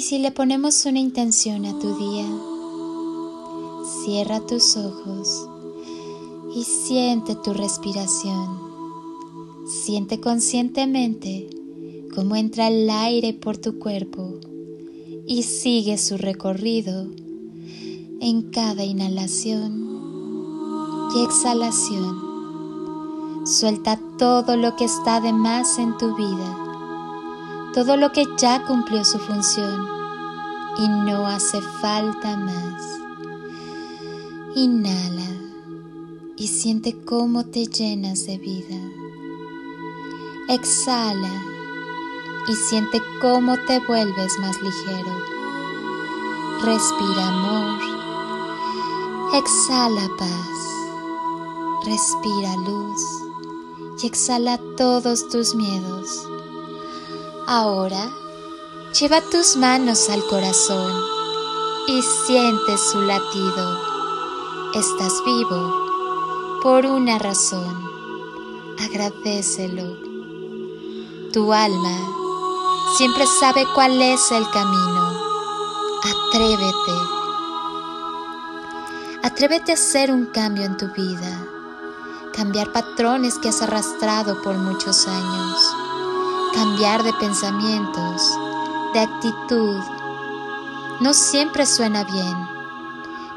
si le ponemos una intención a tu día? Cierra tus ojos y siente tu respiración. Siente conscientemente cómo entra el aire por tu cuerpo y sigue su recorrido en cada inhalación y exhalación. Suelta todo lo que está de más en tu vida, todo lo que ya cumplió su función y no hace falta más. Inhala y siente cómo te llenas de vida. Exhala y siente cómo te vuelves más ligero. Respira amor. Exhala paz. Respira luz y exhala todos tus miedos. Ahora lleva tus manos al corazón y siente su latido. Estás vivo por una razón. Agradecelo. Tu alma siempre sabe cuál es el camino. Atrévete. Atrévete a hacer un cambio en tu vida. Cambiar patrones que has arrastrado por muchos años. Cambiar de pensamientos, de actitud. No siempre suena bien.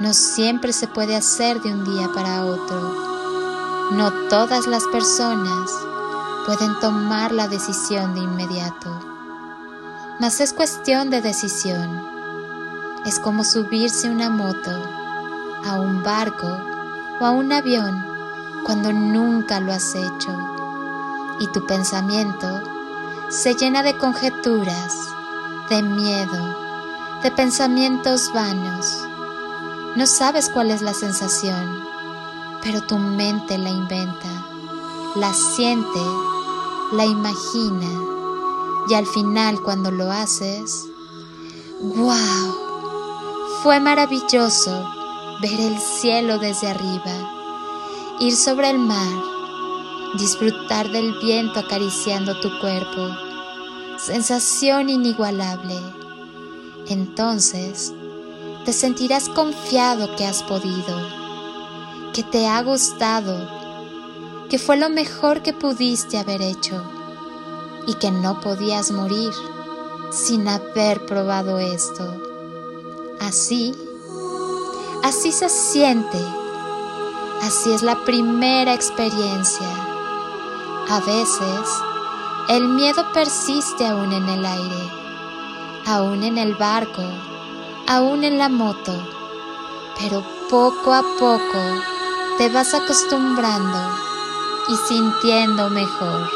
No siempre se puede hacer de un día para otro. No todas las personas pueden tomar la decisión de inmediato mas es cuestión de decisión. Es como subirse una moto, a un barco o a un avión cuando nunca lo has hecho y tu pensamiento se llena de conjeturas, de miedo, de pensamientos vanos. No sabes cuál es la sensación, pero tu mente la inventa, la siente, la imagina y al final cuando lo haces, ¡wow! Fue maravilloso ver el cielo desde arriba, ir sobre el mar, disfrutar del viento acariciando tu cuerpo, sensación inigualable. Entonces, te sentirás confiado que has podido, que te ha gustado, que fue lo mejor que pudiste haber hecho y que no podías morir sin haber probado esto. Así, así se siente, así es la primera experiencia. A veces, el miedo persiste aún en el aire, aún en el barco, aún en la moto, pero poco a poco te vas acostumbrando y sintiendo mejor.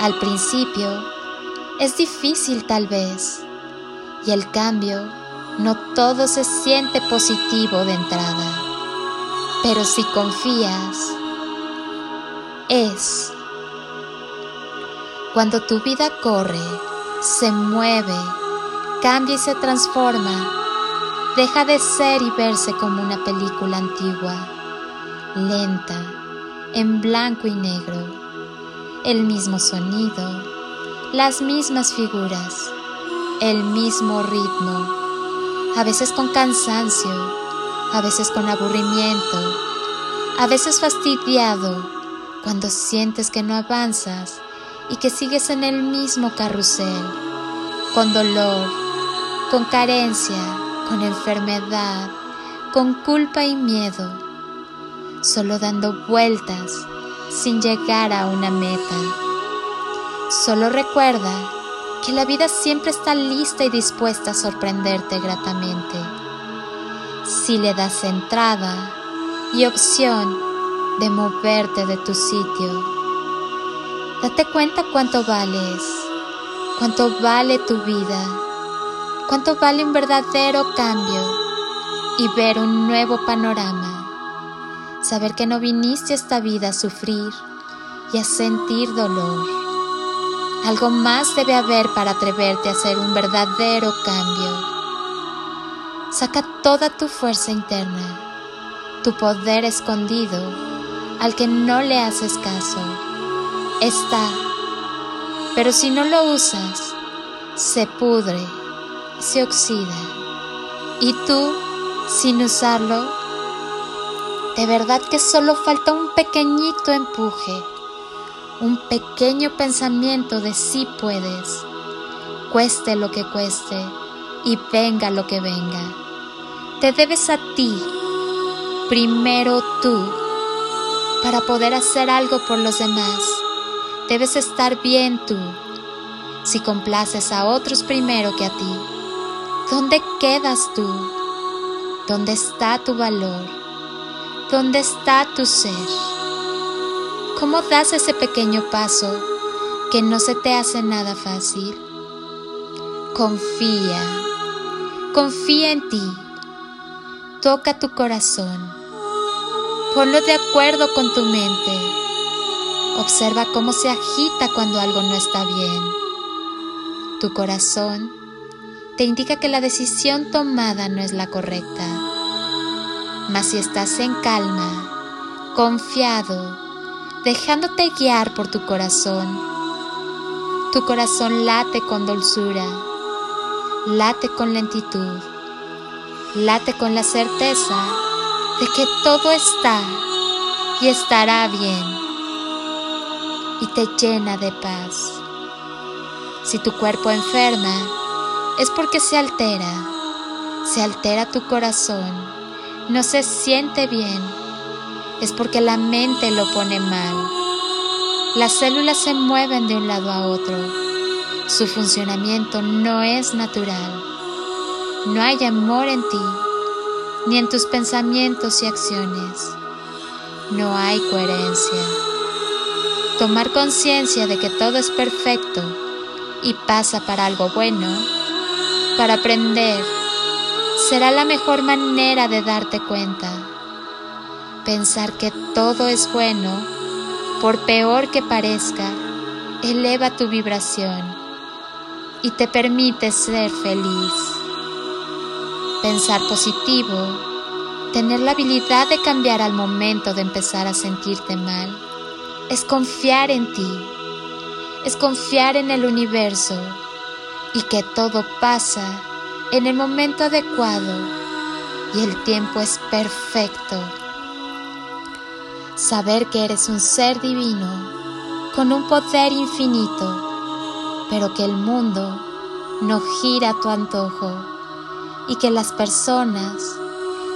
Al principio es difícil tal vez y el cambio no todo se siente positivo de entrada, pero si confías, es. Cuando tu vida corre, se mueve, cambia y se transforma, deja de ser y verse como una película antigua, lenta, en blanco y negro. El mismo sonido, las mismas figuras, el mismo ritmo, a veces con cansancio, a veces con aburrimiento, a veces fastidiado cuando sientes que no avanzas y que sigues en el mismo carrusel, con dolor, con carencia, con enfermedad, con culpa y miedo, solo dando vueltas sin llegar a una meta. Solo recuerda que la vida siempre está lista y dispuesta a sorprenderte gratamente. Si le das entrada y opción de moverte de tu sitio, date cuenta cuánto vales, cuánto vale tu vida, cuánto vale un verdadero cambio y ver un nuevo panorama saber que no viniste a esta vida a sufrir y a sentir dolor. Algo más debe haber para atreverte a hacer un verdadero cambio. Saca toda tu fuerza interna, tu poder escondido al que no le haces caso. Está, pero si no lo usas, se pudre, se oxida. Y tú, sin usarlo, de verdad que solo falta un pequeñito empuje, un pequeño pensamiento de sí puedes, cueste lo que cueste y venga lo que venga. Te debes a ti, primero tú, para poder hacer algo por los demás. Debes estar bien tú. Si complaces a otros primero que a ti, ¿dónde quedas tú? ¿Dónde está tu valor? ¿Dónde está tu ser? ¿Cómo das ese pequeño paso que no se te hace nada fácil? Confía, confía en ti. Toca tu corazón. Ponlo de acuerdo con tu mente. Observa cómo se agita cuando algo no está bien. Tu corazón te indica que la decisión tomada no es la correcta. Mas si estás en calma, confiado, dejándote guiar por tu corazón, tu corazón late con dulzura, late con lentitud, late con la certeza de que todo está y estará bien y te llena de paz. Si tu cuerpo enferma, es porque se altera, se altera tu corazón, no se siente bien, es porque la mente lo pone mal. Las células se mueven de un lado a otro, su funcionamiento no es natural. No hay amor en ti, ni en tus pensamientos y acciones. No hay coherencia. Tomar conciencia de que todo es perfecto y pasa para algo bueno, para aprender, será la mejor manera de darte cuenta. Pensar que todo es bueno, por peor que parezca, eleva tu vibración y te permite ser feliz. Pensar positivo, tener la habilidad de cambiar al momento de empezar a sentirte mal es confiar en ti, es confiar en el universo y que todo pasa en el momento adecuado y el tiempo es perfecto. Saber que eres un ser divino con un poder infinito, pero que el mundo no gira a tu antojo y que las personas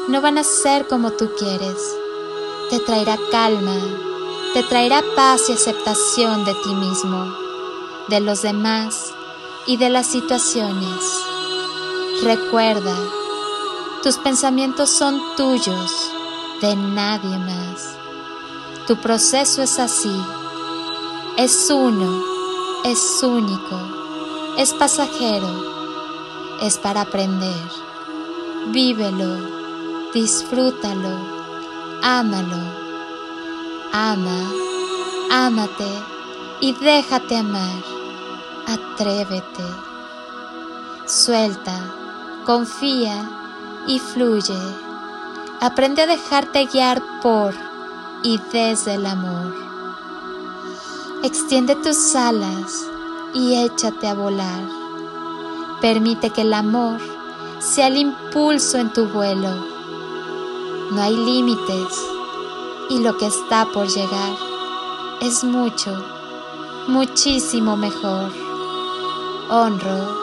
no van a ser como tú quieres, te traerá calma te traerá paz y aceptación de ti mismo, de los demás y de las situaciones. Recuerda, tus pensamientos son tuyos, de nadie más. Tu proceso es así, es uno, es único, es pasajero, es para aprender. Vívelo, disfrútalo, ámalo Ama, ámate y déjate amar. Atrévete. Suelta, confía y fluye. Aprende a dejarte guiar por y desde el amor. Extiende tus alas y échate a volar. Permite que el amor sea el impulso en tu vuelo. No hay límites y lo que está por llegar es mucho, muchísimo mejor. Honro,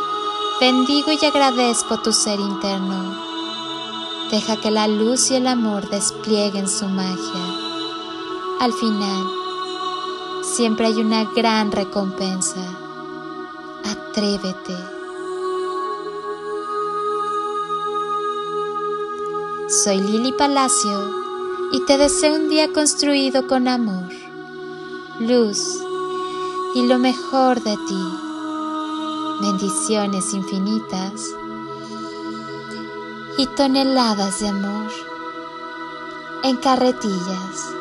bendigo y agradezco tu ser interno. Deja que la luz y el amor desplieguen su magia. Al final, siempre hay una gran recompensa. Atrévete. Soy Lili Palacio y te deseo un día construido con amor, luz y lo mejor de ti. Bendiciones infinitas y toneladas de amor en carretillas.